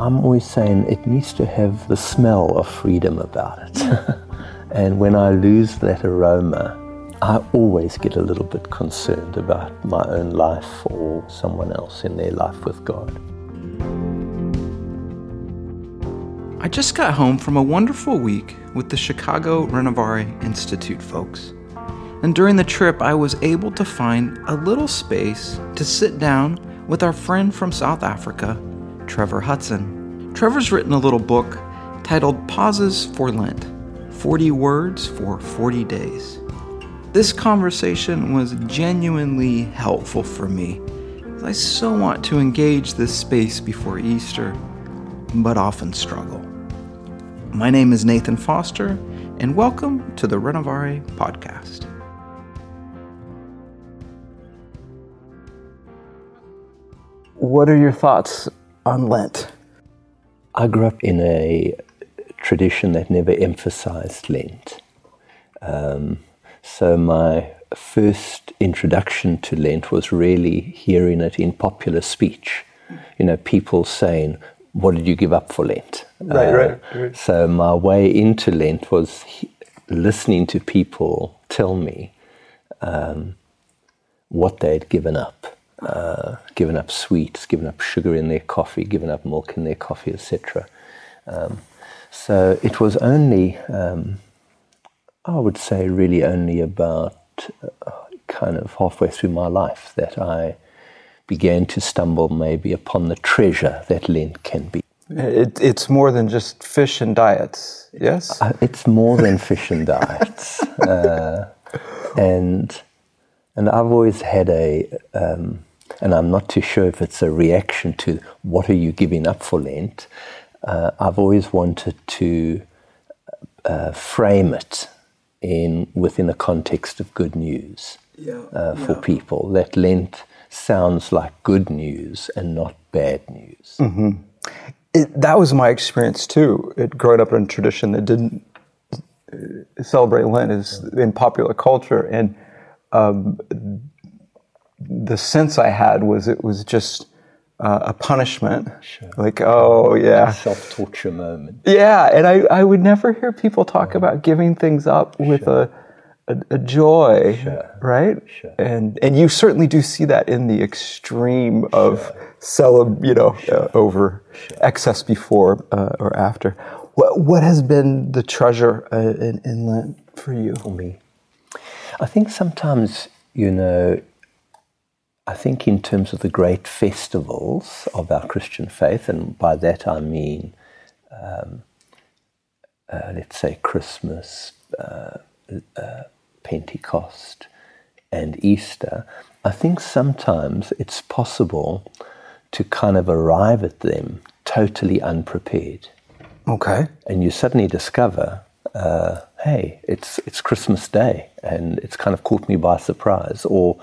I'm always saying it needs to have the smell of freedom about it. and when I lose that aroma, I always get a little bit concerned about my own life or someone else in their life with God. I just got home from a wonderful week with the Chicago Renovare Institute folks. And during the trip, I was able to find a little space to sit down with our friend from South Africa, Trevor Hudson. Trevor's written a little book titled Pauses for Lent 40 Words for 40 Days. This conversation was genuinely helpful for me. I so want to engage this space before Easter, but often struggle. My name is Nathan Foster, and welcome to the Renovare Podcast. What are your thoughts on Lent? I grew up in a tradition that never emphasized Lent. Um, so my first introduction to Lent was really hearing it in popular speech. You know, people saying, What did you give up for Lent? Right, uh, right, right. So my way into Lent was he- listening to people tell me um, what they had given up. Uh, given up sweets, given up sugar in their coffee, given up milk in their coffee, etc. Um, so it was only, um, I would say, really only about uh, kind of halfway through my life that I began to stumble maybe upon the treasure that Lent can be. It, it's more than just fish and diets, yes? Uh, it's more than fish and diets. Uh, and, and I've always had a, um, and I'm not too sure if it's a reaction to what are you giving up for Lent. Uh, I've always wanted to uh, frame it in within a context of good news yeah, uh, for yeah. people. That Lent sounds like good news and not bad news. Mm-hmm. It, that was my experience too. It growing up in a tradition that didn't uh, celebrate Lent is in popular culture, and um, the sense I had was it was just uh, a punishment. Sure. Like, oh yeah, Self torture moment. yeah. And I, I would never hear people talk about giving things up with a, a, a joy, Sure. right? Sure. And and you certainly do see that in the extreme of celeb, you know, uh, over excess before uh, or after. What what has been the treasure uh, in, in Lent for you? for me. I think sometimes, you know, I think in terms of the great festivals of our Christian faith, and by that I mean, um, uh, let's say, Christmas, uh, uh, Pentecost, and Easter, I think sometimes it's possible to kind of arrive at them totally unprepared Okay. and you suddenly discover, uh, hey, it's it's Christmas Day, and it's kind of caught me by surprise. Or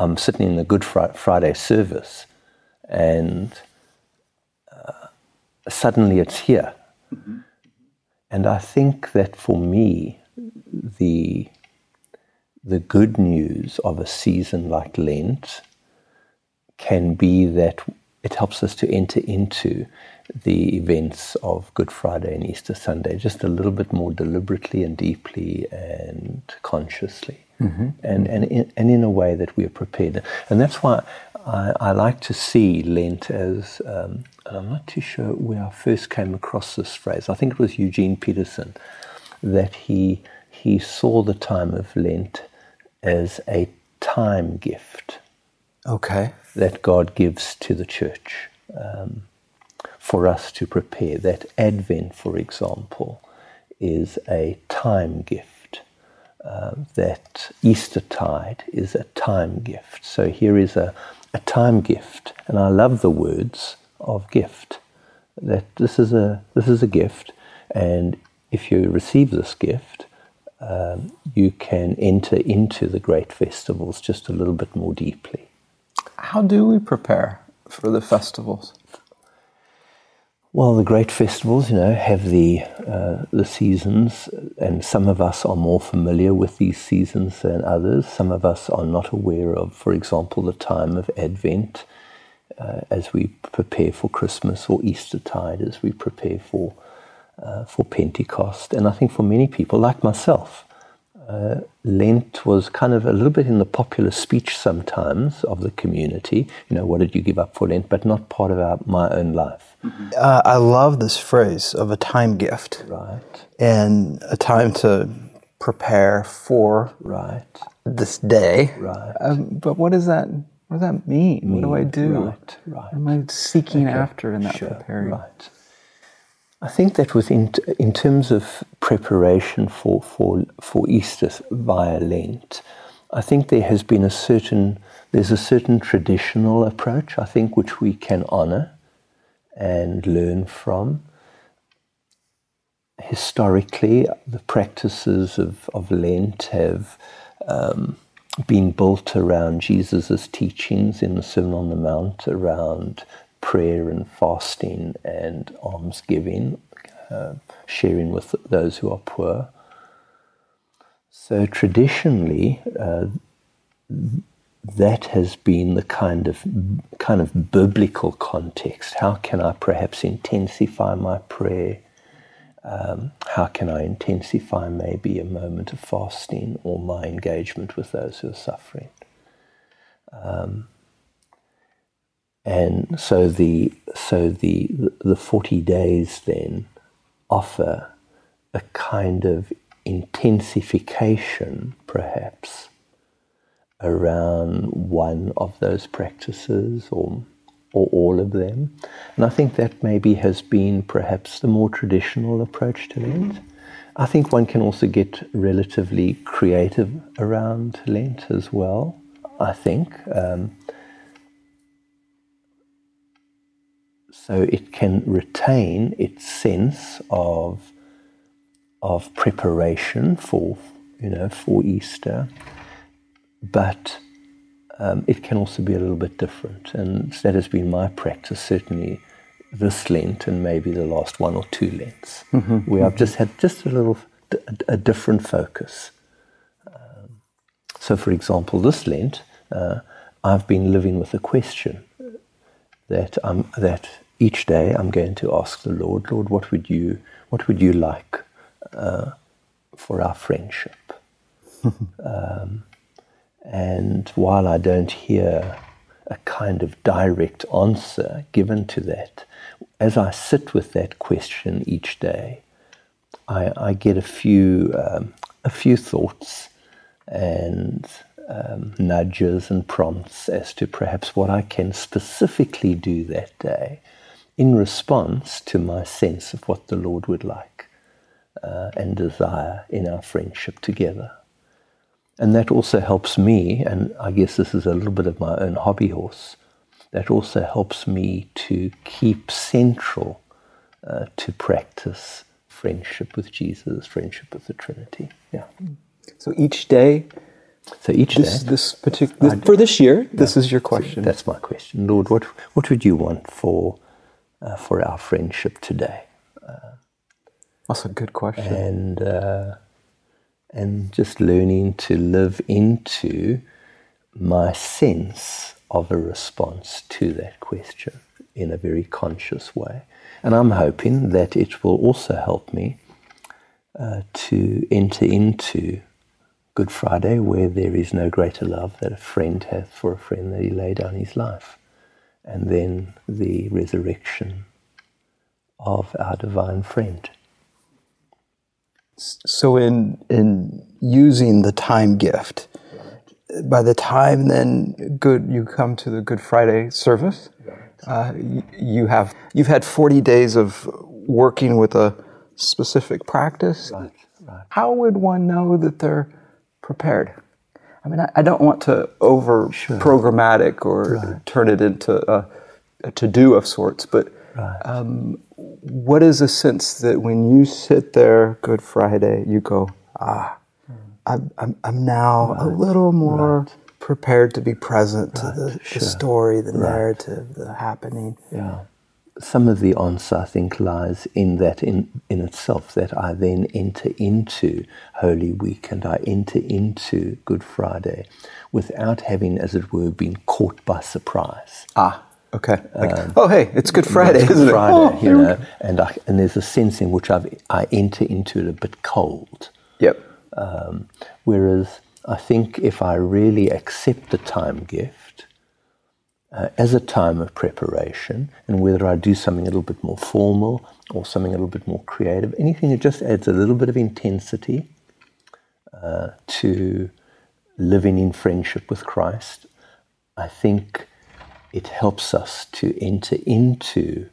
I'm sitting in the Good Friday service, and uh, suddenly it's here. And I think that for me, the the good news of a season like Lent can be that it helps us to enter into the events of Good Friday and Easter Sunday just a little bit more deliberately and deeply and consciously, and and in, and in a way that we are prepared. And that's why I, I like to see Lent as. Um, and I'm not too sure where I first came across this phrase. I think it was Eugene Peterson that he he saw the time of Lent as a time gift Okay. that God gives to the church um, for us to prepare. That Advent, for example, is a time gift. Uh, that Eastertide is a time gift. So here is a, a time gift, and I love the words of gift. That this is a this is a gift, and if you receive this gift, um, you can enter into the great festivals just a little bit more deeply. How do we prepare for the festivals? Well, the great festivals, you know, have the uh, the seasons, and some of us are more familiar with these seasons than others. Some of us are not aware of, for example, the time of Advent, uh, as we prepare for Christmas or Eastertide, as we prepare for uh, for Pentecost. And I think for many people, like myself, uh, Lent was kind of a little bit in the popular speech sometimes of the community. You know, what did you give up for Lent? But not part of our, my own life. Mm-hmm. Uh, I love this phrase of a time gift, right? And a time to prepare for right this day, right? Um, but what does that what does that mean? mean? What do I do? Right, right. What am I seeking okay. after in that sure, preparing? Right. I think that was in, in terms of preparation for, for, for Easter via Lent, I think there has been a certain, there's a certain traditional approach, I think, which we can honor and learn from. Historically, the practices of, of Lent have um, been built around Jesus' teachings in the Sermon on the Mount, around prayer and fasting and almsgiving, uh, sharing with those who are poor. So traditionally, uh, that has been the kind of kind of biblical context. How can I perhaps intensify my prayer? Um, how can I intensify maybe a moment of fasting or my engagement with those who are suffering? Um, and so the so the the forty days then offer a kind of intensification, perhaps, around one of those practices or or all of them. And I think that maybe has been perhaps the more traditional approach to Lent. I think one can also get relatively creative around Lent as well. I think. Um, so it can retain its sense of of preparation for you know for Easter, but um, it can also be a little bit different, and that has been my practice certainly this Lent and maybe the last one or two Lents, mm-hmm. where I've just had just a little a, a different focus. Um, so, for example, this Lent, uh, I've been living with a question that um, that each day I'm going to ask the Lord, Lord, what would you, what would you like uh, for our friendship? um, and while I don't hear a kind of direct answer given to that, as I sit with that question each day, I, I get a few, um, a few thoughts and um, nudges and prompts as to perhaps what I can specifically do that day in response to my sense of what the Lord would like uh, and desire in our friendship together. And that also helps me, and I guess this is a little bit of my own hobby horse, that also helps me to keep central uh, to practice friendship with Jesus, friendship with the Trinity. Yeah. So each day, so each this, day, this particular for this year, this is your question. That's my question, Lord. What what would you want for uh, for our friendship today? Uh, That's a good question. And uh, and just learning to live into my sense of a response to that question in a very conscious way. And I'm hoping that it will also help me uh, to enter into Good Friday, where there is no greater love that a friend hath for a friend that he lay down his life and then the resurrection of our divine friend. So, in, in using the time gift, by the time then good you come to the Good Friday service, uh, you have you've had forty days of working with a specific practice. Right, right. How would one know that they're prepared? I mean, I, I don't want to over sure. programmatic or right. turn it into a, a to do of sorts, but um, what is a sense that when you sit there Good Friday, you go, ah, I'm, I'm, I'm now right. a little more prepared to be present to the, sure. the, story, the narrative, the happening. Yeah some of the answer, I think, lies in that in, in itself, that I then enter into Holy Week and I enter into Good Friday without having, as it were, been caught by surprise. Ah. Okay. Like, um, oh, hey, it's Good Friday, it's isn't Good Friday, it? Oh, you know, and I, and there's a sense in which I've, I enter into it a bit cold. Yep. Um, whereas I think if I really accept the time gift uh, as a time of preparation, and whether I do something a little bit more formal or something a little bit more creative, anything that just adds a little bit of intensity uh, to living in friendship with Christ, I think it helps us to enter into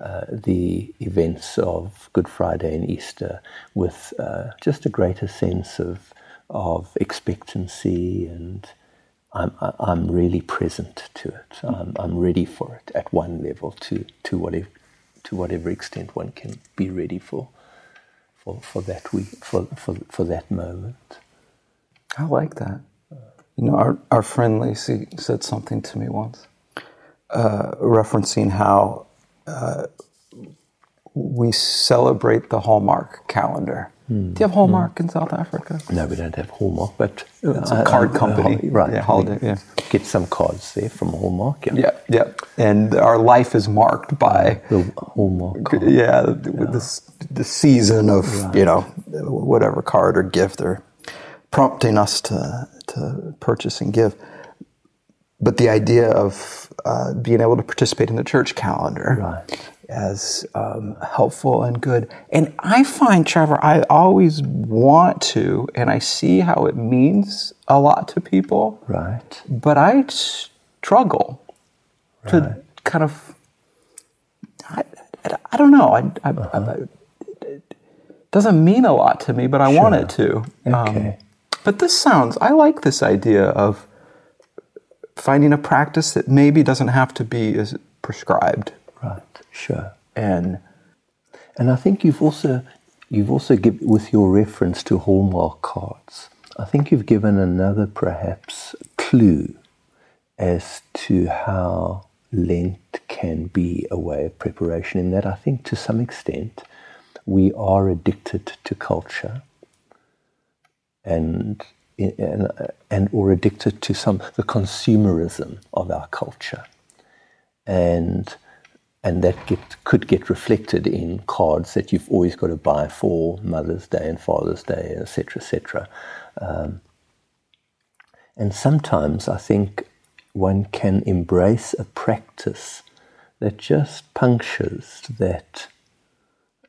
uh, the events of Good Friday and Easter with uh, just a greater sense of of expectancy and I'm, I'm really present to it. I'm, I'm ready for it at one level to, to, whatever, to whatever extent one can be ready for, for, for, that, week, for, for, for that moment. I like that. You know, our, our friend Lacey said something to me once, uh, referencing how uh, we celebrate the Hallmark calendar. Mm. Do you have Hallmark mm. in South Africa? No, we don't have Hallmark, but it's a card company, right? Yeah, holiday. Yeah, get some cards there from Hallmark. Yeah, yeah, yeah. And our life is marked by the Hallmark. Card. Yeah, yeah. the the season of right. you know whatever card or gift they're prompting us to to purchase and give. But the idea of uh, being able to participate in the church calendar. Right as um, helpful and good. And I find, Trevor, I always want to, and I see how it means a lot to people. Right. But I struggle right. to kind of, I, I don't know. I, I, uh-huh. I, it doesn't mean a lot to me, but I sure. want it to. Okay. Um, but this sounds, I like this idea of finding a practice that maybe doesn't have to be as prescribed. Right. Sure. And and I think you've also you've also given with your reference to Hallmark cards. I think you've given another perhaps clue as to how Lent can be a way of preparation. In that, I think to some extent we are addicted to culture and and, and or addicted to some the consumerism of our culture and and that get, could get reflected in cards that you've always got to buy for Mother's Day and Father's Day, etc., etc. Um, and sometimes I think one can embrace a practice that just punctures that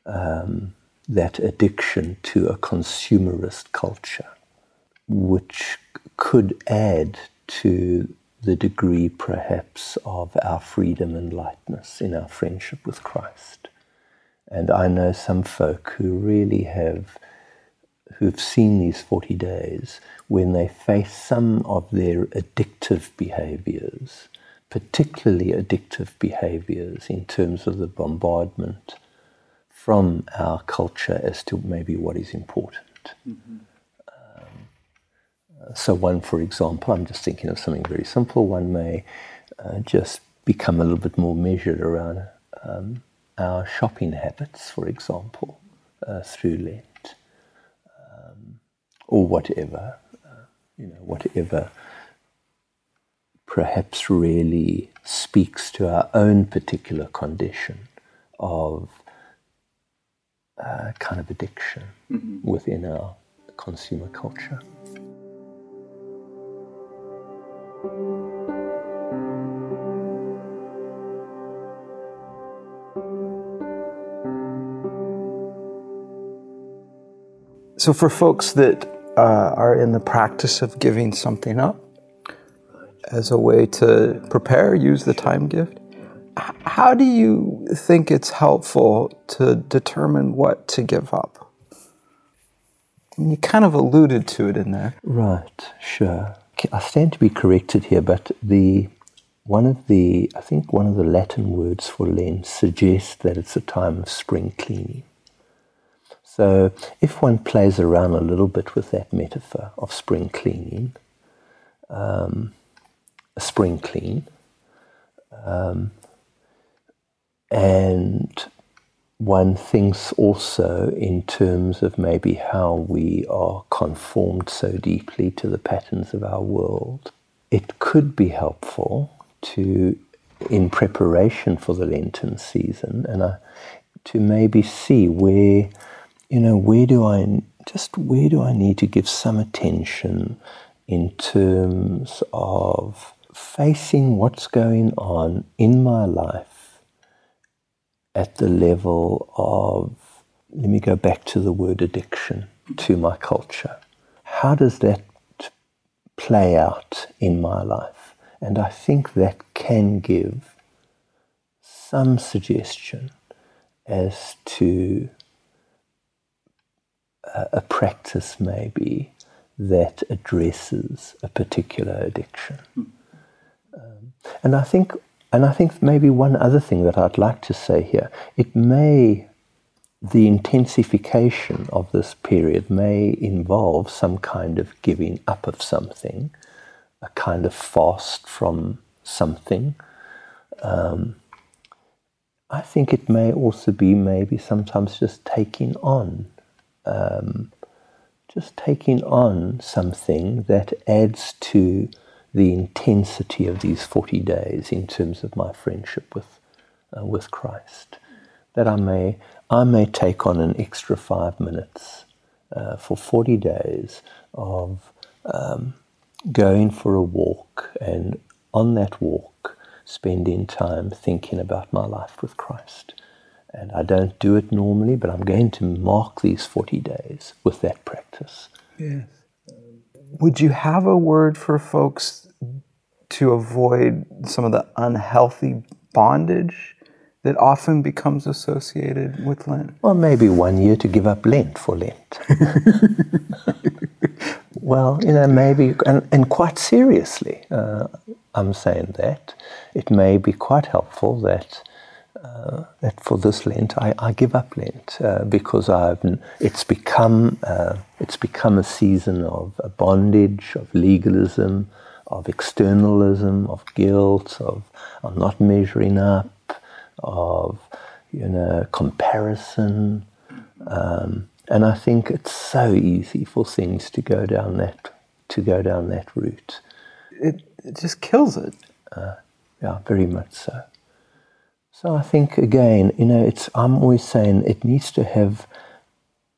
um, that addiction to a consumerist culture, which could add to the degree perhaps of our freedom and lightness in our friendship with Christ. And I know some folk who really have, who've seen these 40 days when they face some of their addictive behaviors, particularly addictive behaviors in terms of the bombardment from our culture as to maybe what is important. Mm-hmm. So, one, for example, I'm just thinking of something very simple. One may uh, just become a little bit more measured around um, our shopping habits, for example, uh, through Lent, um, or whatever, uh, you know, whatever perhaps really speaks to our own particular condition of uh, kind of addiction mm-hmm. within our consumer culture. So, for folks that uh, are in the practice of giving something up as a way to prepare, use the time gift, how do you think it's helpful to determine what to give up? You kind of alluded to it in there. Right, sure. I stand to be corrected here, but the one of the I think one of the Latin words for Lent suggests that it's a time of spring cleaning. So if one plays around a little bit with that metaphor of spring cleaning, um, a spring clean, um, and one thinks also in terms of maybe how we are conformed so deeply to the patterns of our world. It could be helpful to in preparation for the Lenten season, and I, to maybe see where, you know, where do I just where do I need to give some attention in terms of facing what's going on in my life at the level of, let me go back to the word addiction, to my culture. How does that play out in my life? And I think that can give some suggestion as to a, a practice, maybe, that addresses a particular addiction. Um, and I think, and I think maybe one other thing that I'd like to say here, it may, the intensification of this period may involve some kind of giving up of something, a kind of fast from something. Um, I think it may also be maybe sometimes just taking on um, just taking on something that adds to the intensity of these 40 days in terms of my friendship with, uh, with Christ. That I may, I may take on an extra five minutes uh, for 40 days of um, going for a walk and on that walk spending time thinking about my life with Christ. And I don't do it normally, but I'm going to mark these 40 days with that practice. Yes. Would you have a word for folks to avoid some of the unhealthy bondage that often becomes associated with Lent? Well, maybe one year to give up Lent for Lent. well, you know, maybe, and, and quite seriously, uh, I'm saying that it may be quite helpful that uh, that for this Lent I, I give up Lent uh, because I've it's become uh, it's become a season of bondage, of legalism, of externalism, of guilt, of, of not measuring up, of you know comparison, um, and I think it's so easy for things to go down that to go down that route. It, it just kills it. Uh, yeah, very much so. So I think again, you know, it's I'm always saying it needs to have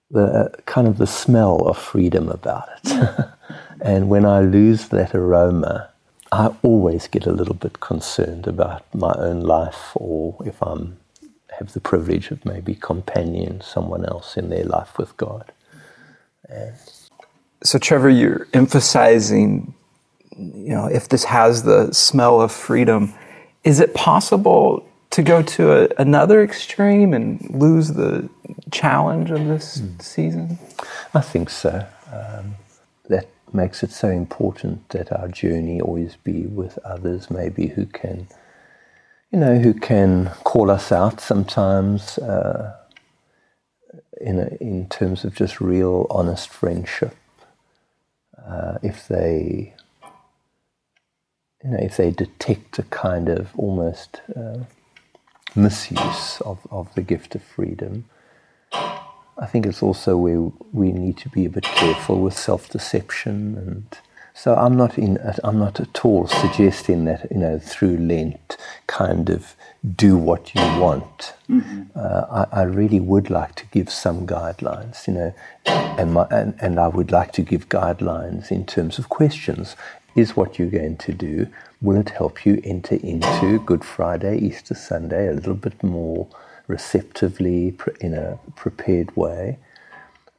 the uh, kind of the smell of freedom about it. and when I lose that aroma, I always get a little bit concerned about my own life or if I'm have the privilege of maybe companioning someone else in their life with God. And so Trevor, you're emphasizing, you know, if this has the smell of freedom, is it possible to go to a, another extreme and lose the challenge of this mm. season? I think so. Um, that makes it so important that our journey always be with others, maybe who can, you know, who can call us out sometimes uh, in a, in terms of just real, honest friendship. Uh, if they, you know, if they detect a kind of almost uh, misuse of, of the gift of freedom. I think it's also where we need to be a bit careful with self-deception, and so I'm not in. I'm not at all suggesting that you know through Lent, kind of do what you want. Mm-hmm. Uh, I, I, really would like to give some guidelines, you know, and, my, and and I would like to give guidelines in terms of questions. Is what you're going to do will it help you enter into Good Friday, Easter Sunday a little bit more receptively, in a prepared way?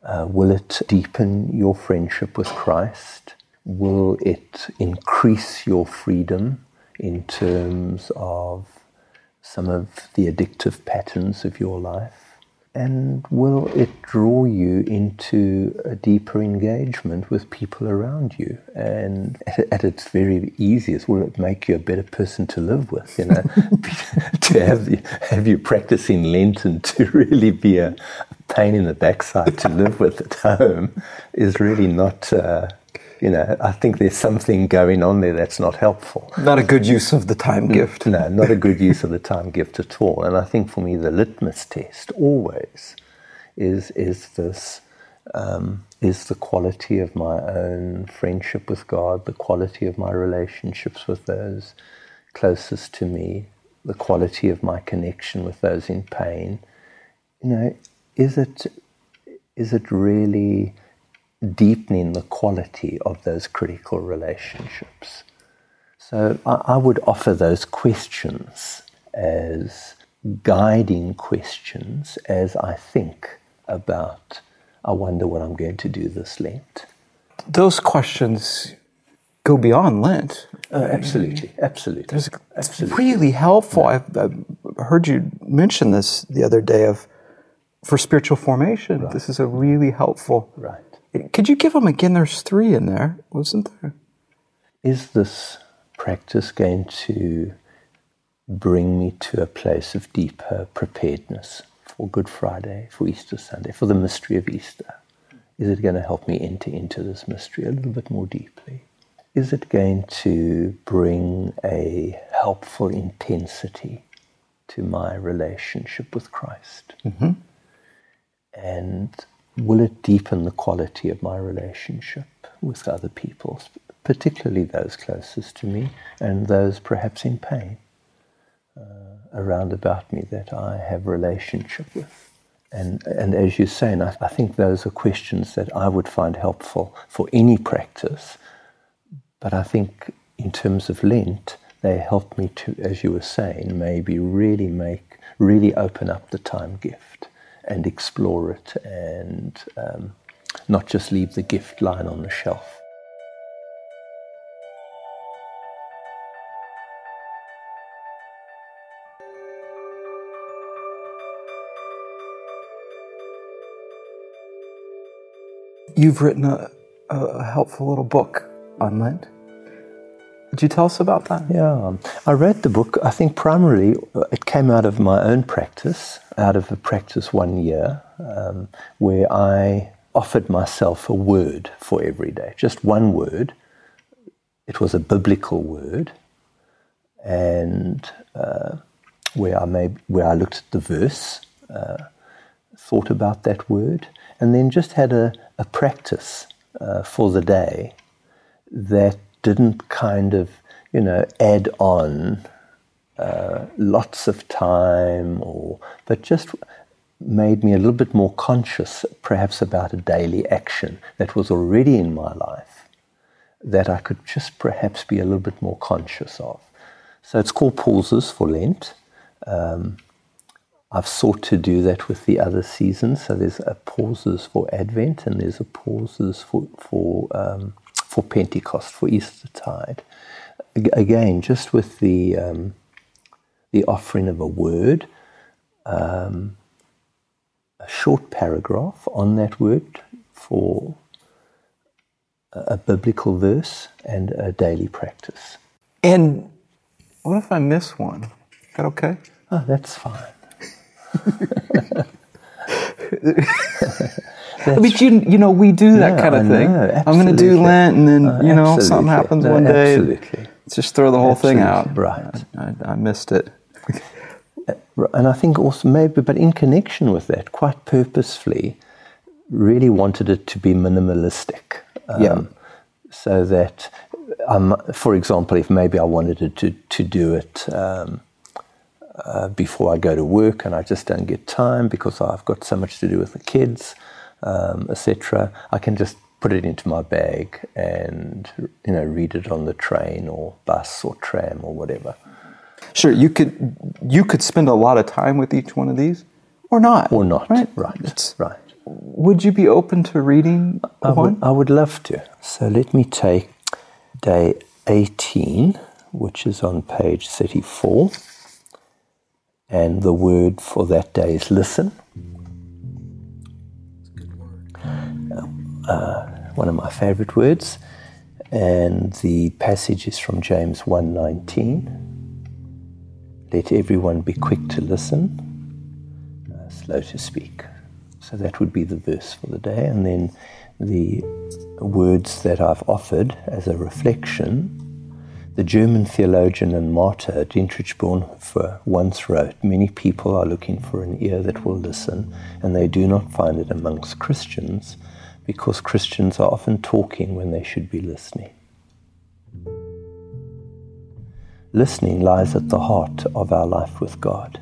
Uh, will it deepen your friendship with Christ? Will it increase your freedom in terms of some of the addictive patterns of your life? And will it draw you into a deeper engagement with people around you? And at, at its very easiest, will it make you a better person to live with? You know, to have you, have you practicing Lent and to really be a pain in the backside to live with at home is really not. Uh, you know, I think there's something going on there that's not helpful. Not a good use of the time gift. No, not a good use of the time gift at all. And I think for me, the litmus test always is is this um, is the quality of my own friendship with God, the quality of my relationships with those closest to me, the quality of my connection with those in pain, you know, is it is it really deepening the quality of those critical relationships? So I, I would offer those questions as guiding questions as I think about, I wonder what I'm going to do this Lent. Those questions go beyond Lent. Uh, absolutely, absolutely. There's, it's absolutely. really helpful. I've, I've heard you mention this the other day of for spiritual formation. This is a really helpful. Right. Could you give them again? There's three in there, wasn't there? Is this practice going to bring me to a place of deeper preparedness for Good Friday, for Easter Sunday, for the mystery of Easter? Is it going to help me enter into this mystery a little bit more deeply? Is it going to bring a helpful intensity to my relationship with Christ? Mm-hmm. And will it deepen the quality of my relationship with other people, particularly those closest to me and those perhaps in pain uh, around about me that I have relationship with? And, and as you say, and I, I think those are questions that I would find helpful for any practice. But I think in terms of Lent, they help me to, as you were saying, maybe really make, really open up the time gift and explore it and um, not just leave the gift lying on the shelf. You've written a, a helpful little book on Lent. Would you tell us about that? Yeah, I wrote the book. I think primarily uh, it came out of my own practice, out of a practice one year, um, where I offered myself a word for every day, just one word. It was a biblical word, and uh, where I made, where I looked at the verse, uh, thought about that word, and then just had a, a practice uh, for the day that didn't kind of, you know, add on uh, lots of time or, but just made me a little bit more conscious, perhaps about a daily action that was already in my life that I could just perhaps be a little bit more conscious of. So it's called Pauses for Lent. Um, I've sought to do that with the other seasons. So there's a pauses for Advent and there's a pauses for, for um, for Pentecost, for Eastertide. Again, just with the um, the offering of a word, um, a short paragraph on that word for a, a biblical verse and a daily practice. And what if I miss one? Is that okay? Oh, that's fine. but you, you know, we do that kind of thing. Know, I'm going to do Lent, and then uh, you know, something happens no, one day. Absolutely. Just throw the whole absolutely. thing out. Right. I, I, I missed it. and I think also maybe, but in connection with that, quite purposefully, really wanted it to be minimalistic. Um, yeah. So that, um, for example, if maybe I wanted to to, to do it. Um, uh, before I go to work, and I just don't get time because I've got so much to do with the kids um, etc. I can just put it into my bag and you know read it on the train or bus or tram or whatever. Sure, you could you could spend a lot of time with each one of these, or not, or not. Right, right, it's, right. Would you be open to reading I one? Would, I would love to. So let me take day eighteen, which is on page thirty-four, and the word for that day is listen. Uh, one of my favorite words, and the passage is from James 1:19. Let everyone be quick to listen, uh, slow to speak. So that would be the verse for the day, and then the words that I've offered as a reflection. The German theologian and martyr Dietrich Bonhoeffer once wrote, Many people are looking for an ear that will listen, and they do not find it amongst Christians because Christians are often talking when they should be listening. Listening lies at the heart of our life with God.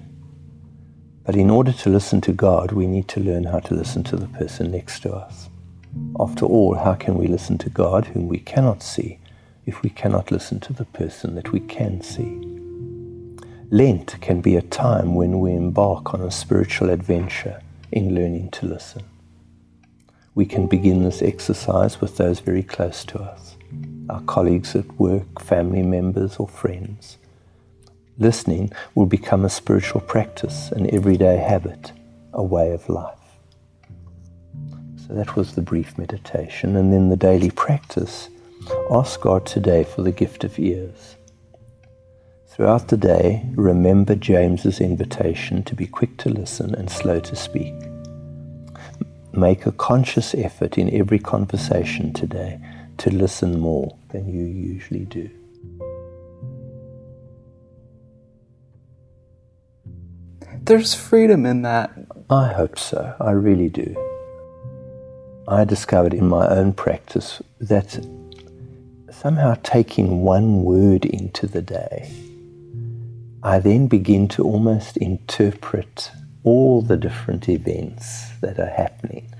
But in order to listen to God, we need to learn how to listen to the person next to us. After all, how can we listen to God, whom we cannot see, if we cannot listen to the person that we can see? Lent can be a time when we embark on a spiritual adventure in learning to listen. We can begin this exercise with those very close to us our colleagues at work, family members, or friends. Listening will become a spiritual practice, an everyday habit, a way of life. So that was the brief meditation. And then the daily practice ask God today for the gift of ears. Throughout the day, remember James's invitation to be quick to listen and slow to speak. Make a conscious effort in every conversation today to listen more than you usually do. There's freedom in that. I hope so. I really do. I discovered in my own practice that somehow taking one word into the day, I then begin to almost interpret all the different events that are happening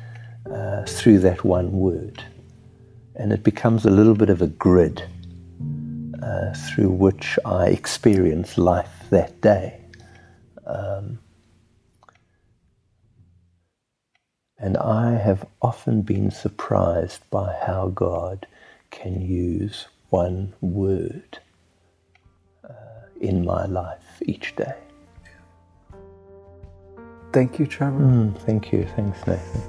uh, through that one word and it becomes a little bit of a grid uh, through which I experience life that day. Um, and I have often been surprised by how God can use one word uh, in my life each day. Thank you, Trevor. Mm, thank you. Thanks, Nathan.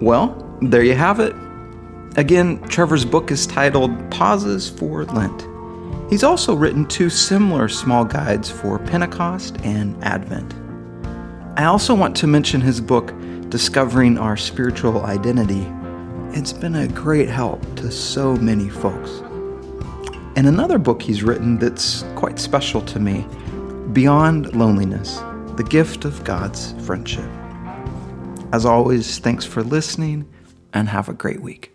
Well, there you have it. Again, Trevor's book is titled Pauses for Lent. He's also written two similar small guides for Pentecost and Advent. I also want to mention his book, Discovering Our Spiritual Identity. It's been a great help to so many folks. And another book he's written that's quite special to me Beyond Loneliness The Gift of God's Friendship. As always, thanks for listening and have a great week.